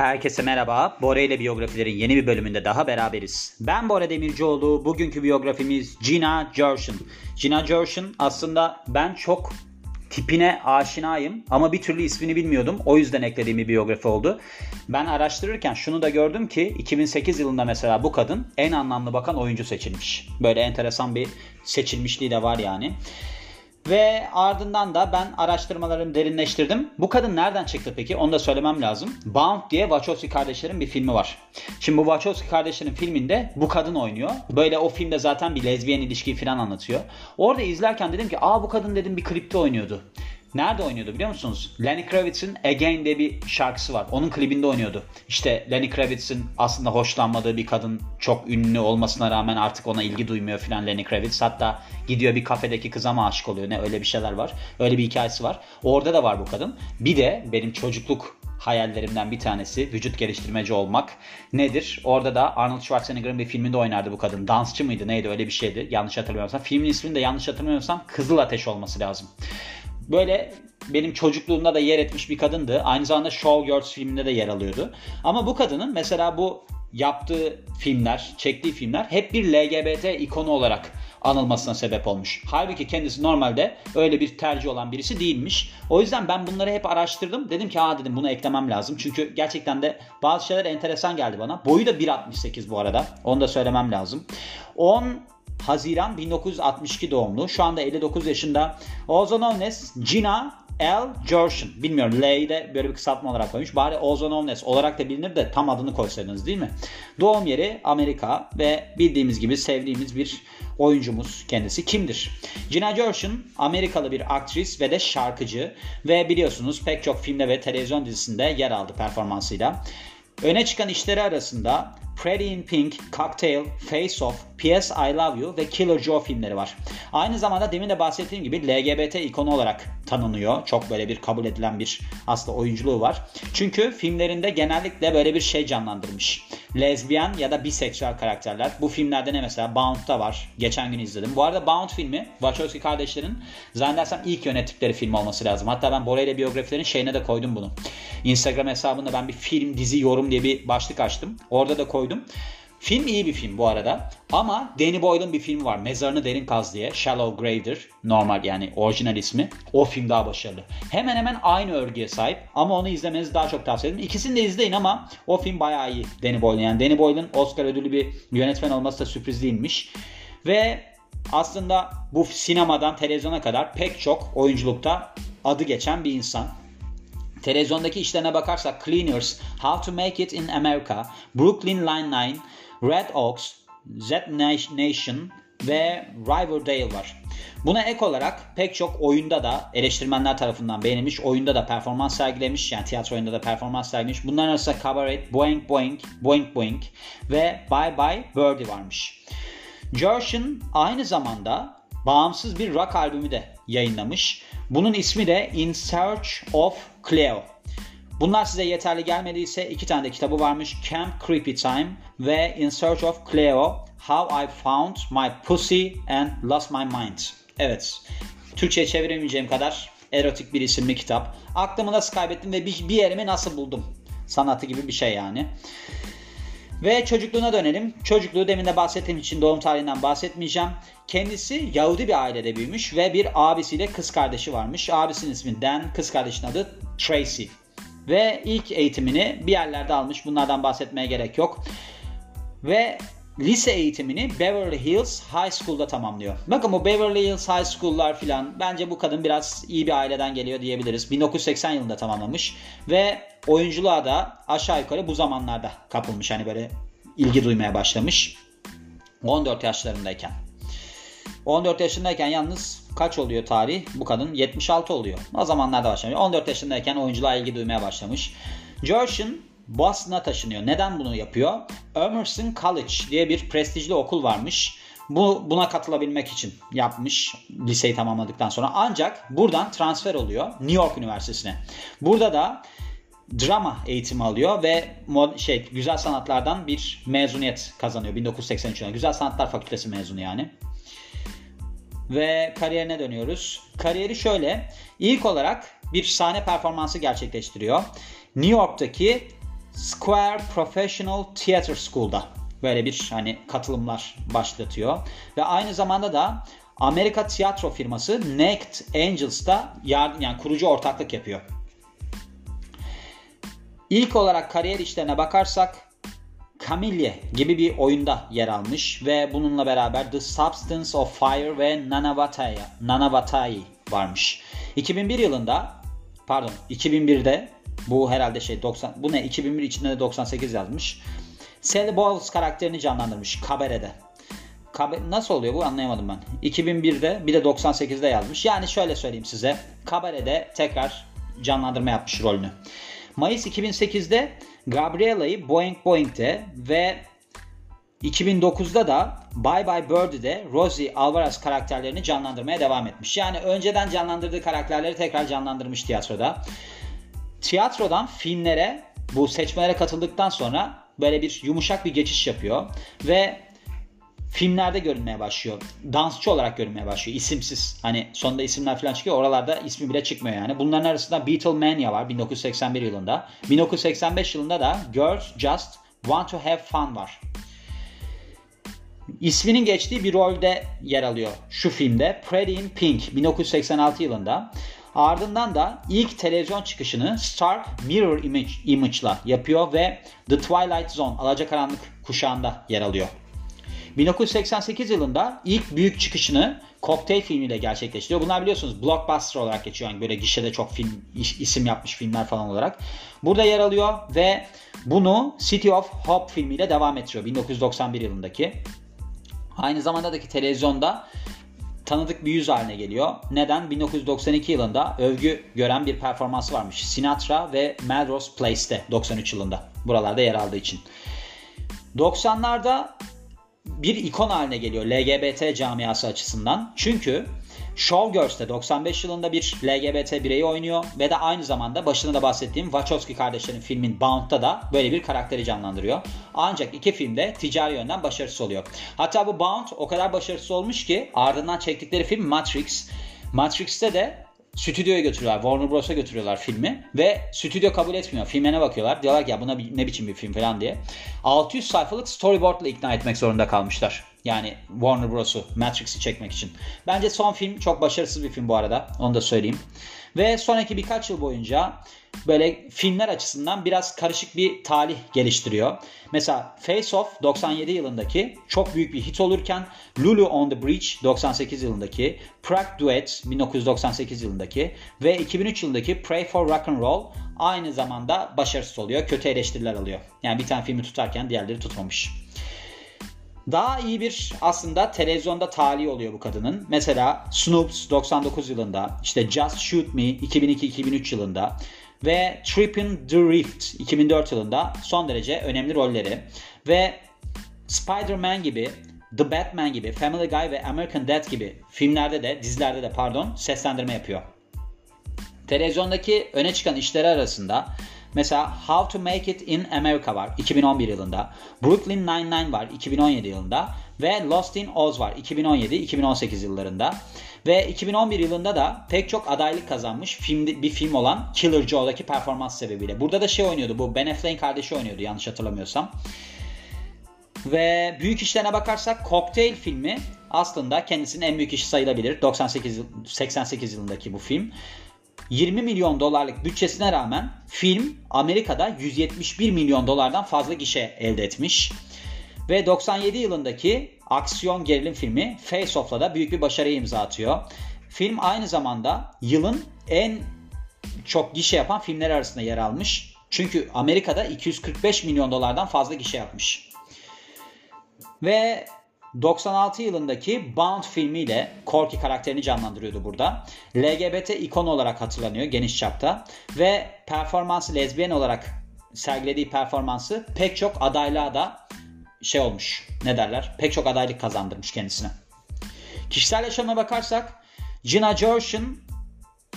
Herkese merhaba. Bora ile biyografilerin yeni bir bölümünde daha beraberiz. Ben Bora Demircioğlu. Bugünkü biyografimiz Gina Gershon. Gina Gershon aslında ben çok tipine aşinayım ama bir türlü ismini bilmiyordum. O yüzden eklediğim bir biyografi oldu. Ben araştırırken şunu da gördüm ki 2008 yılında mesela bu kadın en anlamlı bakan oyuncu seçilmiş. Böyle enteresan bir seçilmişliği de var yani. Ve ardından da ben araştırmalarımı derinleştirdim. Bu kadın nereden çıktı peki? Onu da söylemem lazım. Bound diye Wachowski kardeşlerin bir filmi var. Şimdi bu Wachowski kardeşlerin filminde bu kadın oynuyor. Böyle o filmde zaten bir lezbiyen ilişkiyi falan anlatıyor. Orada izlerken dedim ki aa bu kadın dedim bir klipte oynuyordu. Nerede oynuyordu biliyor musunuz? Lenny Kravitz'in Again diye bir şarkısı var. Onun klibinde oynuyordu. İşte Lenny Kravitz'in aslında hoşlanmadığı bir kadın çok ünlü olmasına rağmen artık ona ilgi duymuyor filan Lenny Kravitz. Hatta gidiyor bir kafedeki kıza mı aşık oluyor ne öyle bir şeyler var. Öyle bir hikayesi var. Orada da var bu kadın. Bir de benim çocukluk hayallerimden bir tanesi vücut geliştirmeci olmak. Nedir? Orada da Arnold Schwarzenegger'ın bir filminde oynardı bu kadın. Dansçı mıydı neydi öyle bir şeydi. Yanlış hatırlamıyorsam. Filmin ismini de yanlış hatırlamıyorsam Kızıl Ateş olması lazım. Böyle benim çocukluğumda da yer etmiş bir kadındı. Aynı zamanda Showgirls filminde de yer alıyordu. Ama bu kadının mesela bu yaptığı filmler, çektiği filmler hep bir LGBT ikonu olarak anılmasına sebep olmuş. Halbuki kendisi normalde öyle bir tercih olan birisi değilmiş. O yüzden ben bunları hep araştırdım. Dedim ki ha dedim bunu eklemem lazım. Çünkü gerçekten de bazı şeyler enteresan geldi bana. Boyu da 1.68 bu arada. Onu da söylemem lazım. 10 Haziran 1962 doğumlu. Şu anda 59 yaşında. Also known as Gina L. Gershon. Bilmiyorum L'yi de böyle bir kısaltma olarak koymuş. Bari known as olarak da bilinir de tam adını koysaydınız değil mi? Doğum yeri Amerika ve bildiğimiz gibi sevdiğimiz bir oyuncumuz kendisi kimdir? Gina Gershon Amerikalı bir aktris ve de şarkıcı ve biliyorsunuz pek çok filmde ve televizyon dizisinde yer aldı performansıyla. Öne çıkan işleri arasında Pretty in Pink, Cocktail, Face Off, P.S. I Love You ve Killer Joe filmleri var. Aynı zamanda demin de bahsettiğim gibi LGBT ikonu olarak tanınıyor. Çok böyle bir kabul edilen bir aslında oyunculuğu var. Çünkü filmlerinde genellikle böyle bir şey canlandırmış. Lezbiyen ya da biseksüel karakterler. Bu filmlerde ne mesela? Bound'da var. Geçen gün izledim. Bu arada Bound filmi Wachowski kardeşlerin zannedersem ilk yönettikleri film olması lazım. Hatta ben Bora ile biyografilerin şeyine de koydum bunu. Instagram hesabında ben bir film, dizi, yorum diye bir başlık açtım. Orada da koydum. Film iyi bir film bu arada. Ama Danny Boyle'ın bir filmi var. Mezarını Derin Kaz diye. Shallow Grave'dir. Normal yani orijinal ismi. O film daha başarılı. Hemen hemen aynı örgüye sahip. Ama onu izlemenizi daha çok tavsiye ederim. İkisini de izleyin ama o film bayağı iyi. Danny Boyle'ın. Yani Danny Boyle'ın Oscar ödüllü bir yönetmen olması da sürpriz değilmiş. Ve aslında bu sinemadan televizyona kadar pek çok oyunculukta adı geçen bir insan. Televizyondaki işlerine bakarsak Cleaners, How to Make It in America, Brooklyn Nine-Nine, Red Oaks, Z Nation ve Riverdale var. Buna ek olarak pek çok oyunda da eleştirmenler tarafından beğenilmiş, oyunda da performans sergilemiş. Yani tiyatro oyunda da performans sergilemiş. Bunların arasında Cabaret, Boing Boing, Boing Boing ve Bye Bye Birdie varmış. Gershon aynı zamanda bağımsız bir rock albümü de yayınlamış. Bunun ismi de In Search of Cleo. Bunlar size yeterli gelmediyse iki tane de kitabı varmış. Camp Creepy Time ve In Search of Cleo How I Found My Pussy and Lost My Mind. Evet. Türkçe'ye çeviremeyeceğim kadar erotik bir isimli kitap. Aklımı nasıl kaybettim ve bir, bir yerimi nasıl buldum? Sanatı gibi bir şey yani. Ve çocukluğuna dönelim. Çocukluğu demin de bahsettiğim için doğum tarihinden bahsetmeyeceğim. Kendisi Yahudi bir ailede büyümüş ve bir abisiyle kız kardeşi varmış. Abisinin ismi Dan, kız kardeşinin adı Tracy. Ve ilk eğitimini bir yerlerde almış. Bunlardan bahsetmeye gerek yok. Ve lise eğitimini Beverly Hills High School'da tamamlıyor. Bakın bu Beverly Hills High School'lar filan bence bu kadın biraz iyi bir aileden geliyor diyebiliriz. 1980 yılında tamamlamış ve oyunculuğa da aşağı yukarı bu zamanlarda kapılmış. Hani böyle ilgi duymaya başlamış. 14 yaşlarındayken. 14 yaşındayken yalnız kaç oluyor tarih? Bu kadın 76 oluyor. O zamanlarda başlamış. 14 yaşındayken oyunculuğa ilgi duymaya başlamış. Gershon Boston'a taşınıyor. Neden bunu yapıyor? Emerson College diye bir prestijli okul varmış. Bu buna katılabilmek için yapmış liseyi tamamladıktan sonra. Ancak buradan transfer oluyor New York Üniversitesi'ne. Burada da drama eğitimi alıyor ve mod, şey güzel sanatlardan bir mezuniyet kazanıyor 1983 yılında. Güzel Sanatlar Fakültesi mezunu yani. Ve kariyerine dönüyoruz. Kariyeri şöyle. İlk olarak bir sahne performansı gerçekleştiriyor. New York'taki Square Professional Theatre School'da böyle bir hani katılımlar başlatıyor. Ve aynı zamanda da Amerika tiyatro firması Naked Angels'ta yardım, yani kurucu ortaklık yapıyor. İlk olarak kariyer işlerine bakarsak Camille gibi bir oyunda yer almış ve bununla beraber The Substance of Fire ve Nanavatai, Nanavatai varmış. 2001 yılında pardon 2001'de bu herhalde şey 90 bu ne 2001 içinde de 98 yazmış. Sally Bowles karakterini canlandırmış Kabare'de. Kabe, nasıl oluyor bu anlayamadım ben. 2001'de bir de 98'de yazmış. Yani şöyle söyleyeyim size. Kabare'de tekrar canlandırma yapmış rolünü. Mayıs 2008'de Gabriela'yı Boing Boing'de ve 2009'da da Bye Bye Birdie'de Rosie Alvarez karakterlerini canlandırmaya devam etmiş. Yani önceden canlandırdığı karakterleri tekrar canlandırmış tiyatroda. Tiyatrodan filmlere bu seçmelere katıldıktan sonra böyle bir yumuşak bir geçiş yapıyor ve filmlerde görünmeye başlıyor. Dansçı olarak görünmeye başlıyor. İsimsiz. Hani sonunda isimler falan çıkıyor. Oralarda ismi bile çıkmıyor yani. Bunların arasında Beatlemania var 1981 yılında. 1985 yılında da Girls Just Want to Have Fun var. İsminin geçtiği bir rolde yer alıyor şu filmde. Pretty in Pink 1986 yılında. Ardından da ilk televizyon çıkışını Stark Mirror Image, Image'la yapıyor ve The Twilight Zone Alacakaranlık kuşağında yer alıyor. 1988 yılında ilk büyük çıkışını Cocktail filmiyle gerçekleştiriyor. Bunlar biliyorsunuz blockbuster olarak geçiyor. Yani böyle gişede çok film isim yapmış filmler falan olarak. Burada yer alıyor ve bunu City of Hope filmiyle devam ettiriyor 1991 yılındaki. Aynı zamandaki televizyonda tanıdık bir yüz haline geliyor. Neden? 1992 yılında övgü gören bir performansı varmış. Sinatra ve Melrose Place'te 93 yılında. Buralarda yer aldığı için. 90'larda bir ikon haline geliyor LGBT camiası açısından. Çünkü Showgirls'te 95 yılında bir LGBT bireyi oynuyor ve de aynı zamanda başında da bahsettiğim Wachowski kardeşlerin filmin Bound'da da böyle bir karakteri canlandırıyor. Ancak iki filmde ticari yönden başarısız oluyor. Hatta bu Bound o kadar başarısız olmuş ki ardından çektikleri film Matrix. Matrix'te de stüdyoya götürüyorlar. Warner Bros'a götürüyorlar filmi ve stüdyo kabul etmiyor. Filme ne bakıyorlar? Diyorlar ki ya buna ne biçim bir film falan diye. 600 sayfalık storyboardla ikna etmek zorunda kalmışlar. Yani Warner Bros'u Matrix'i çekmek için. Bence son film çok başarısız bir film bu arada. Onu da söyleyeyim. Ve sonraki birkaç yıl boyunca böyle filmler açısından biraz karışık bir talih geliştiriyor. Mesela Face Off 97 yılındaki çok büyük bir hit olurken Lulu on the Bridge 98 yılındaki, Prague Duet 1998 yılındaki ve 2003 yılındaki Pray for Rock and Roll aynı zamanda başarısız oluyor. Kötü eleştiriler alıyor. Yani bir tane filmi tutarken diğerleri tutmamış. Daha iyi bir aslında televizyonda tali oluyor bu kadının. Mesela Snoops 99 yılında, işte Just Shoot Me 2002-2003 yılında ve Trippin' the Rift 2004 yılında son derece önemli rolleri ve Spider-Man gibi The Batman gibi, Family Guy ve American Dad gibi filmlerde de, dizilerde de pardon, seslendirme yapıyor. Televizyondaki öne çıkan işleri arasında Mesela How to Make It in America var 2011 yılında. Brooklyn Nine-Nine var 2017 yılında. Ve Lost in Oz var 2017-2018 yıllarında. Ve 2011 yılında da pek çok adaylık kazanmış film, bir film olan Killer Joe'daki performans sebebiyle. Burada da şey oynuyordu bu Ben Affleck'in kardeşi oynuyordu yanlış hatırlamıyorsam. Ve büyük işlerine bakarsak Cocktail filmi aslında kendisinin en büyük işi sayılabilir. 98 88 yılındaki bu film. 20 milyon dolarlık bütçesine rağmen film Amerika'da 171 milyon dolardan fazla gişe elde etmiş. Ve 97 yılındaki aksiyon gerilim filmi Face Off'la da büyük bir başarıya imza atıyor. Film aynı zamanda yılın en çok gişe yapan filmler arasında yer almış. Çünkü Amerika'da 245 milyon dolardan fazla gişe yapmış. Ve 96 yılındaki Bound filmiyle Corky karakterini canlandırıyordu burada. LGBT ikon olarak hatırlanıyor geniş çapta ve performansı lezbiyen olarak sergilediği performansı pek çok adaylığa da şey olmuş. Ne derler? Pek çok adaylık kazandırmış kendisine. Kişisel yaşamına bakarsak Gina Gershon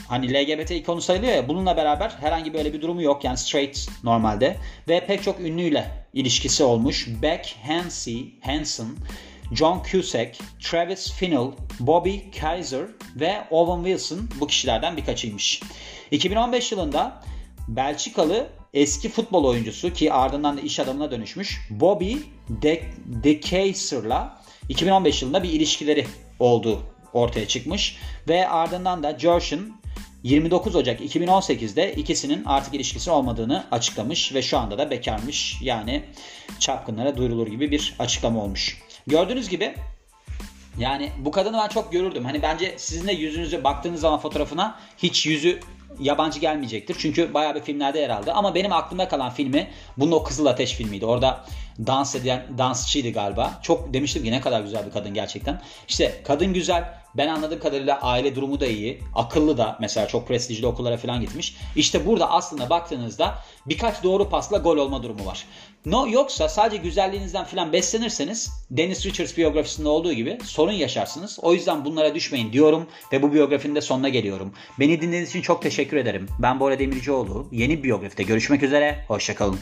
hani LGBT ikonu sayılıyor ya bununla beraber herhangi böyle bir durumu yok. Yani straight normalde ve pek çok ünlüyle ilişkisi olmuş. Beck Hansen, Hansen John Cusack, Travis Finnell, Bobby Kaiser ve Owen Wilson bu kişilerden birkaçıymış. 2015 yılında Belçikalı eski futbol oyuncusu ki ardından da iş adamına dönüşmüş Bobby De, De Keyser'la 2015 yılında bir ilişkileri olduğu ortaya çıkmış ve ardından da Gersson 29 Ocak 2018'de ikisinin artık ilişkisi olmadığını açıklamış ve şu anda da bekarmış. Yani çapkınlara duyurulur gibi bir açıklama olmuş. Gördüğünüz gibi yani bu kadını ben çok görürdüm. Hani bence sizin de yüzünüze baktığınız zaman fotoğrafına hiç yüzü yabancı gelmeyecektir. Çünkü bayağı bir filmlerde yer aldı. Ama benim aklımda kalan filmi bunun o Kızıl Ateş filmiydi. Orada dans eden dansçıydı galiba. Çok demiştim ki ne kadar güzel bir kadın gerçekten. İşte kadın güzel. Ben anladığım kadarıyla aile durumu da iyi. Akıllı da mesela çok prestijli okullara falan gitmiş. İşte burada aslında baktığınızda birkaç doğru pasla gol olma durumu var. No yoksa sadece güzelliğinizden falan beslenirseniz Dennis Richards biyografisinde olduğu gibi sorun yaşarsınız. O yüzden bunlara düşmeyin diyorum ve bu biyografinin de sonuna geliyorum. Beni dinlediğiniz için çok teşekkür ederim. Ben Bora Demircioğlu. Yeni biyografide görüşmek üzere. Hoşçakalın.